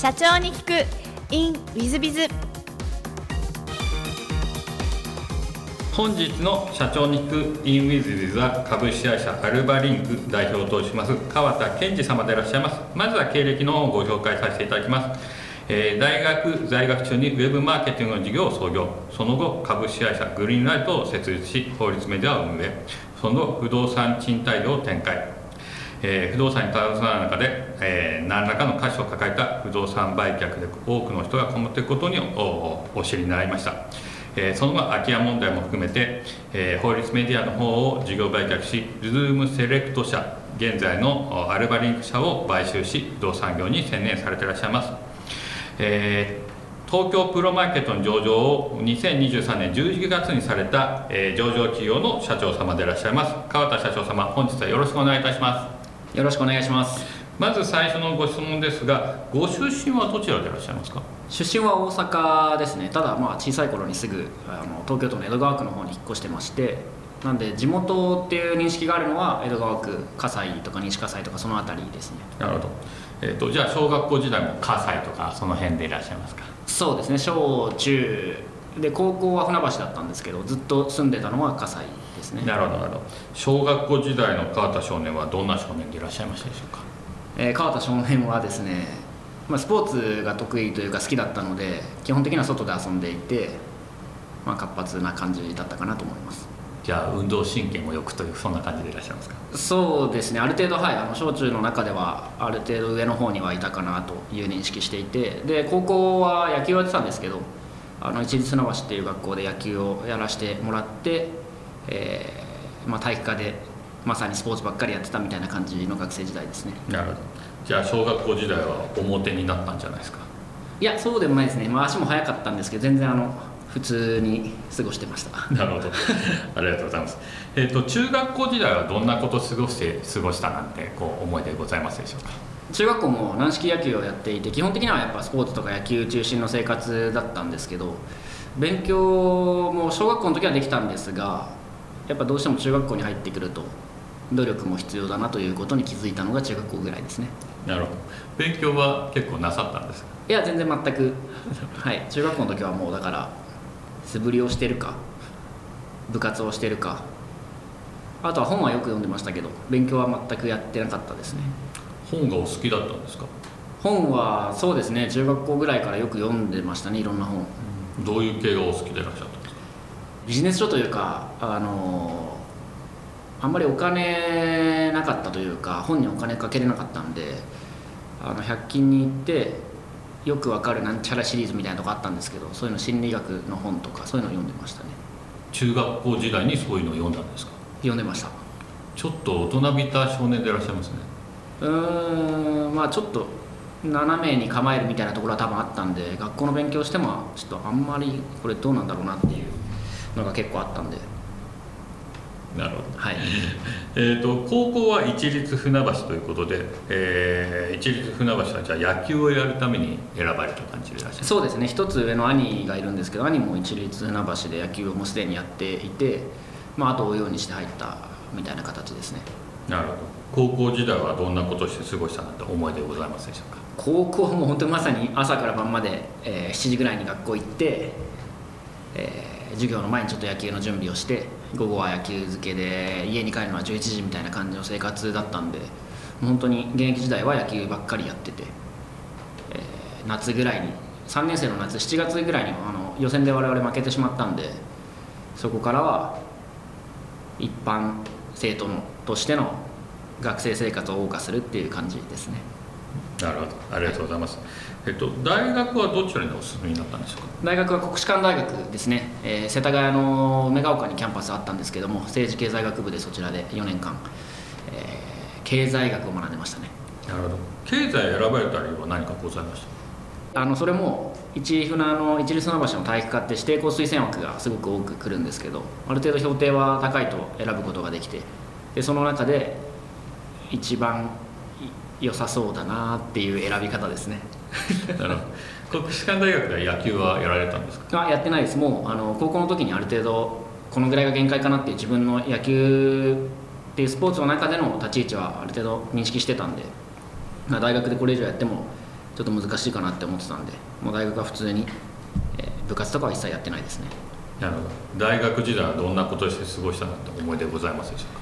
社長に聞く。In ウィズビズ本日の社長に聞く。In ウィズビズは株式会社アルバリンク代表を通します。川田健二様でいらっしゃいます。まずは経歴の方をご紹介させていただきます。えー大学在学中にウェブマーケティングの事業を創業。その後株式会社グリーンライトを設立し法律メディアを運営。その後不動産賃貸業を展開。えー不動産に携わる中で、えー何らかの価値を抱えた不動産売却で多くの人がこもっていくことにおお知りになりました、えーその後空き家問題も含めて、えー法律メディアの方を事業売却しズームセレクト社現在のアルバリンク社を買収し不動産業に専念されていらっしゃいます、えー東京プロマーケットの上場を2023年11月にされた、えー上場企業の社長様でいらっしゃいます。川田社長様本日はよろしくお願いいたします。よろしくお願いします。まず最初のご質問ですがご出身はどちらでいらっしゃいますか？出身は大阪ですね。ただまあ小さい頃にすぐあの東京都の江戸川区の方に引っ越してましてなんで地元っていう認識があるのは江戸川区葛西とか西葛西とかその辺りですね。なるほど、えー、とじゃあ小学校時代も葛西とかその辺でいらっしゃいますか？そうですね。小中で高校は船橋だったんですけどずっと住んでたのは葛西ですね、なるほどなるほど。小学校時代の川田少年はどんな少年でいらっしゃいましたでしょうか？えー川田少年はですね、まあ、スポーツが得意というか好きだったので基本的には外で遊んでいて、まあ、活発な感じだったかなと思います。じゃあ運動神経もよくというそんな感じでいらっしゃいますか？そうですね。ある程度はいあの小中の中ではある程度上の方にはいたかなという認識していてで高校は野球をやってたんですけどあの市立船橋っていう学校で野球をやらせてもらって、えーまあ、体育科でまさにスポーツばっかりやってたみたいな感じの学生時代ですね。なるほど。じゃあ小学校時代は表になったんじゃないですか？いやそうでもないですね、まあ、足も速かったんですけど全然あの普通に過ごしてました。なるほど。ありがとうございます。えっ、と中学校時代はどんなことを過ごして過ごしたなんてこう思い出ございますでしょうか？中学校も軟式野球をやっていて基本的にはやっぱスポーツとか野球中心の生活だったんですけど勉強も小学校の時はできたんですがやっぱどうしても中学校に入ってくると努力も必要だなということに気づいたのが中学校ぐらいですね。なるほど。勉強は結構なさったんですか？いや全然全く。はい。中学校の時はもうだから素振りをしてるか部活をしてるか。あとは本はよく読んでましたけど勉強は全くやってなかったですね。本がお好きだったんですか？本はそうですね。中学校ぐらいからよく読んでましたねいろんな本。どういう系がお好きでいらっしゃった？ビジネス書というかあのあんまりお金なかったというか本にお金かけれなかったんであの100均に行ってよくわかるなんちゃらシリーズみたいなとこあったんですけどそういうの心理学の本とかそういうのを読んでましたね。中学校時代にそういうのを読んだんですか？読んでました。ちょっと大人びた少年でいらっしゃいますね。うーんまあちょっと斜めに構えるみたいなところは多分あったんで学校の勉強してもちょっとあんまりこれどうなんだろうなっていうのが結構あったんで。なるほど。はい。えー、と高校は一律船橋ということで、えー一律船橋はじゃあ野球をやるために選ばれた感じでいらっしゃる。そうですね。一つ上の兄がいるんですけど兄も一律船橋で野球をもうすでにやっていて、まあ、あと追うようにして入ったみたいな形ですね。なるほど。高校時代はどんなことをして過ごしたなんて思い出ございますでしょうか？高校も本当にまさに朝から晩まで、えー7時ぐらいに学校行って、えー授業の前にちょっと野球の準備をして午後は野球漬けで家に帰るのは11時みたいな感じの生活だったんで本当に現役時代は野球ばっかりやってて、えー夏ぐらいに3年生の夏7月ぐらいにあの予選で我々負けてしまったんでそこからは一般生徒のとしての学生生活を謳歌するっていう感じですね。なるほど。ありがとうございます、えっと大学はどちらにお進みになったんでしょうか？大学は国士舘大学ですね、えー世田谷の梅ヶ丘にキャンパスあったんですけども政治経済学部でそちらで4年間、えー経済学を学んでましたね。なるほど。経済選ばれた理由は何かございました？あのそれも一船の一律船橋の体育科って指定校推薦枠がすごく多く来るんですけどある程度評定は高いと選ぶことができてでその中で一番い良さそうだなっていう選び方ですね国士舘大学では野球はやられたんですか？あやってないです。もうあの高校の時にある程度このぐらいが限界かなって自分の野球っていうスポーツの中での立ち位置はある程度認識してたんで、まあ、大学でこれ以上やってもちょっと難しいかなって思ってたんでもう大学は普通に、えー部活とかは一切やってないですね。なるほど。大学時代はどんなことをして過ごしたなって思い出ございますでしょうか？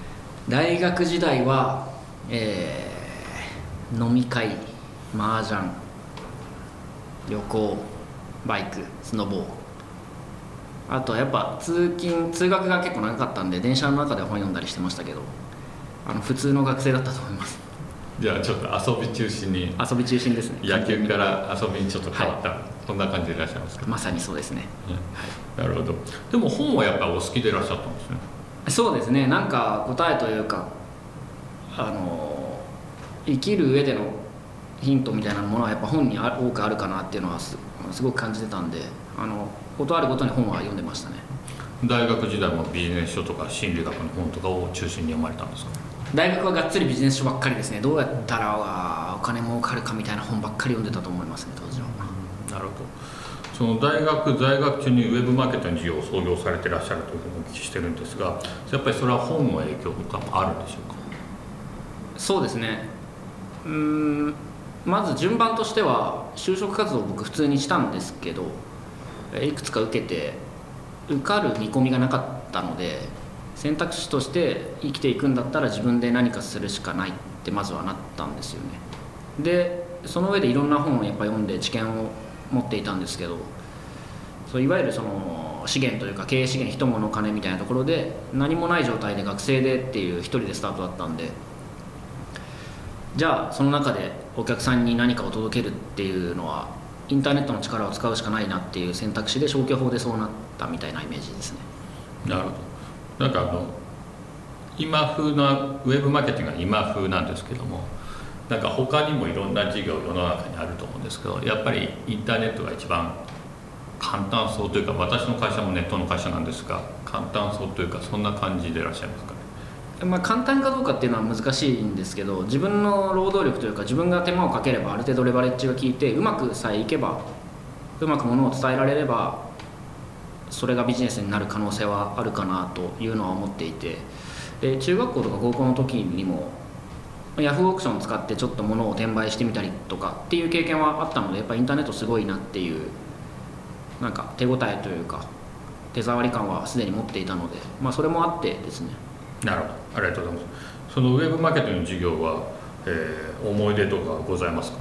大学時代は、えー飲み会麻雀旅行バイクスノボ。ーあとはやっぱ通勤通学が結構長かったんで電車の中では本読んだりしてましたけどあの普通の学生だったと思います。じゃあちょっと遊び中心に遊び中心ですね。野球か完ら遊びにちょっと変わった、そんな感じでいらっしゃいますか？まさにそうですね。なるほど。でも本はやっぱりお好きでいらっしゃったんですね。そうですね。なんか答えというかあの生きる上でのヒントみたいなものはやっぱ本にあ多くあるかなっていうのはすすごく感じてたんであのことあるごとに本は読んでましたね。大学時代もビジネス書とか心理学の本とかを中心に読まれたんですか？大学はがっつりビジネス書ばっかりですね。どうやったらお金儲かるかみたいな本ばっかり読んでたと思いますね当時は。なるほど。その大学在学中にウェブマーケットの事業を創業されていらっしゃるというふうにお聞きしてるんですがやっぱりそれは本の影響とかもあるんでしょうか？そうですね。うーんまず順番としては就職活動を僕普通にしたんですけどいくつか受けて受かる見込みがなかったので選択肢として生きていくんだったら自分で何かするしかないってまずはなったんですよね。でその上でいろんな本をやっぱ読んで知見を持っていたんですけどそういわゆるその資源というか経営資源人物金みたいなところで何もない状態で学生でっていう一人でスタートだったんでじゃあその中でお客さんに何かを届けるっていうのはインターネットの力を使うしかないなっていう選択肢で消去法でそうなったみたいなイメージですね。なるほど。なんかあの今風なウェブマーケティングは今風なんですけどもなんか他にもいろんな事業世の中にあると思うんですけどやっぱりインターネットが一番簡単そうというか私の会社もネットの会社なんですが簡単そうというかそんな感じでいらっしゃいますか？まあ、簡単かどうかっていうのは難しいんですけど自分の労働力というか自分が手間をかければある程度レバレッジが効いてうまくさえいけばうまくものを伝えられればそれがビジネスになる可能性はあるかなというのは思っていてで中学校とか高校の時にもヤフーオークションを使ってちょっと物を転売してみたりとかっていう経験はあったのでやっぱインターネットすごいなっていうなんか手応えというか手触り感はすでに持っていたので、まあ、それもあってですね。なるほどありがとうございます。そのウェブマーケティングの事業は、えー思い出とかございますか？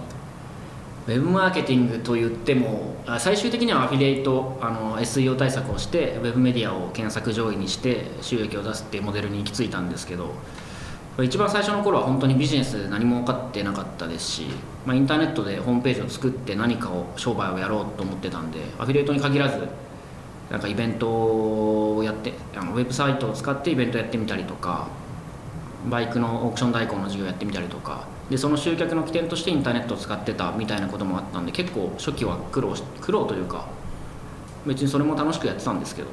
ウェブマーケティングと言っても最終的にはアフィリエイトあの SEO 対策をしてウェブメディアを検索上位にして収益を出すっていうモデルに行き着いたんですけど一番最初の頃は本当にビジネス何も分かってなかったですし、まあ、インターネットでホームページを作って何かを商売をやろうと思ってたんでアフィリエイトに限らずなんかイベントをやってあのウェブサイトを使ってイベントやってみたりとかバイクのオークション代行の事業やってみたりとか。でその集客の起点としてインターネットを使ってたみたいなこともあったんで結構初期は苦労し苦労というか別にそれも楽しくやってたんですけど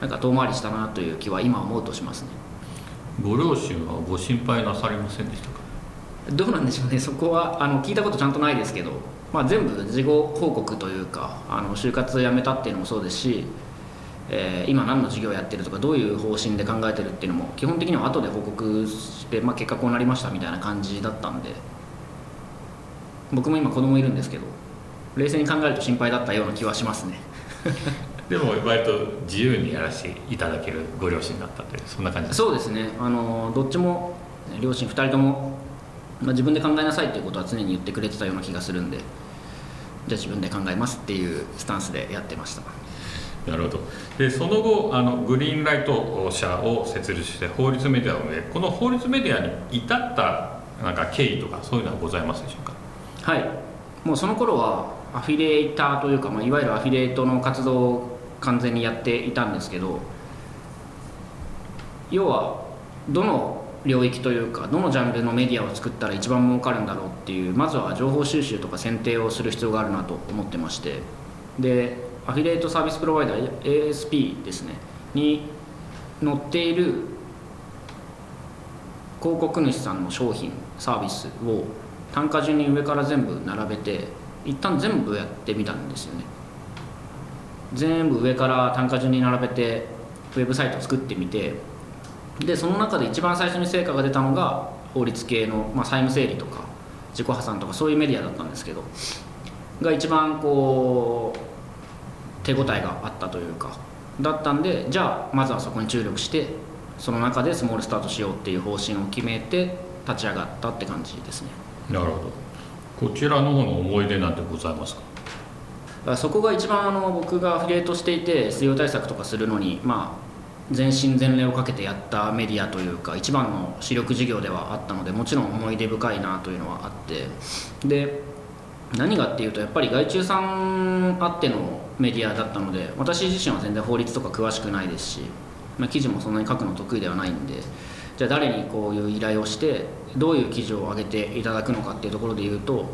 なんか遠回りしたなという気は今思うとしますね。ご両親はご心配なさりませんでしたか？どうなんでしょうね。そこはあの聞いたことちゃんとないですけど、まあ、全部事後報告というかあの就活辞めたっていうのもそうですし、えー今何の事業やってるとかどういう方針で考えてるっていうのも基本的には後で報告して、まあ、結果こうなりましたみたいな感じだったんで僕も今子供いるんですけど冷静に考えると心配だったような気はしますね。でも割と自由にやらせていただけるご両親だったというそんな感じそうですね。あのどっちも両親2人とも、まあ、自分で考えなさいっていうことは常に言ってくれてたような気がするんでじゃあ自分で考えますっていうスタンスでやってました。なるほど。でその後あのグリーンライト社を設立して法律メディアを運営この法律メディアに至ったなんか経緯とかそういうのはございますでしょうか？はい。もうその頃はアフィリエイターというか、まあ、いわゆるアフィリエイトの活動を完全にやっていたんですけど要はどの領域というかどのジャンルのメディアを作ったら一番儲かるんだろうっていうまずは情報収集とか選定をする必要があるなと思ってまして。でアフィリエイトサービスプロバイダー ASP ですね。に載っている広告主さんの商品サービスを単価順に上から全部並べて一旦全部やってみたんですよね。全部上から単価順に並べてウェブサイト作ってみてでその中で一番最初に成果が出たのが法律系の、まあ、債務整理とか自己破産とかそういうメディアだったんですけどが一番こう手応えがあったというかだったんでじゃあまずはそこに注力してその中でスモールスタートしようっていう方針を決めて立ち上がったって感じですね。なるほど。こちらの方の思い出なんてございますか？そこが一番あの僕がアフィリエイトしていて水曜対策とかするのにまあ全身全霊をかけてやったメディアというか一番の主力事業ではあったのでもちろん思い出深いなというのはあってで何がっていうとやっぱり外注さんあってのメディアだったので私自身は全然法律とか詳しくないですし、まあ、記事もそんなに書くの得意ではないんでじゃあ誰にこういう依頼をしてどういう記事を上げていただくのかっていうところで言うと、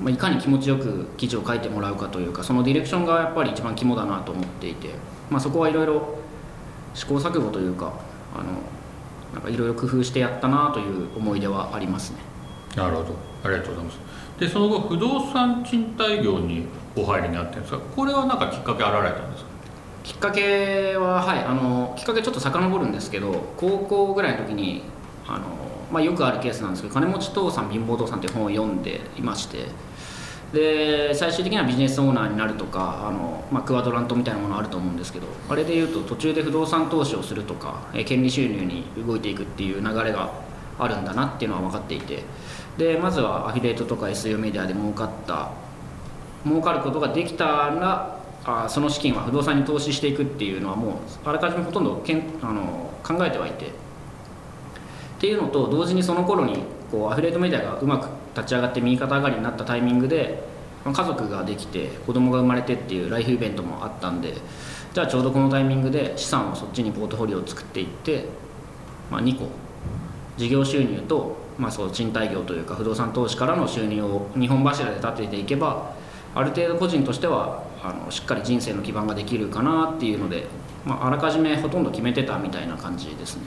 まあ、いかに気持ちよく記事を書いてもらうかというかそのディレクションがやっぱり一番肝だなと思っていて、まあ、そこはいろいろ試行錯誤というかあのなんかいろいろ工夫してやったなという思い出はありますね。なるほど。ありがとうございます。でその後不動産賃貸業にお入りになってるんですがこれは何かきっかけあられたんですか？きっかけははいあのきっかけちょっと遡るんですけど高校ぐらいの時にあの、まあ、よくあるケースなんですけど「金持ち父さん貧乏父さん」っていう本を読んでいましてで最終的にはビジネスオーナーになるとかあの、まあ、クワドラントみたいなものあると思うんですけどあれでいうと途中で不動産投資をするとか、え権利収入に動いていくっていう流れがあるんだなっていうのは分かっていてでまずはアフィリエイトとか SEO メディアで儲かった儲かることができたらあその資金は不動産に投資していくっていうのはもうあらかじめほとんどけんあの考えてはいてっていうのと同時にその頃にこうアフィリエイトメディアがうまく立ち上がって右肩上がりになったタイミングで家族ができて子供が生まれてっていうライフイベントもあったんでじゃあちょうどこのタイミングで資産をそっちにポートフォリオを作っていって、まあ、2個事業収入と、まあ、そう賃貸業というか不動産投資からの収入を2本柱で立てていけばある程度個人としてはあのしっかり人生の基盤ができるかなっていうので、まあ、あらかじめほとんど決めてたみたいな感じですね。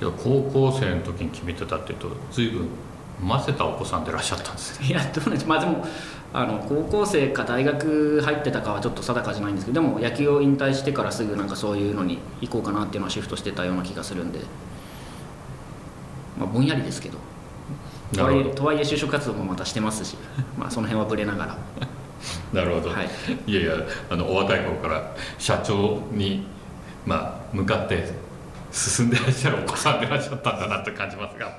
高校生の時に決めてたっていうと随分混ぜたお子さんでいらっしゃったんですね。いやどうなんでまあでもあの高校生か大学入ってたかはちょっと定かじゃないんですけどでも野球を引退してからすぐなんかそういうのに行こうかなっていうのはシフトしてたような気がするんで。まあぼんやりですけど。とはいえとはいえ就職活動もまたしてますしまあその辺はぶれながら。なるほど、はい、いやいやあのお若い頃から社長に、まあ、向かって進んでらっしゃるお子さんでいらっしゃったんだなと感じますが。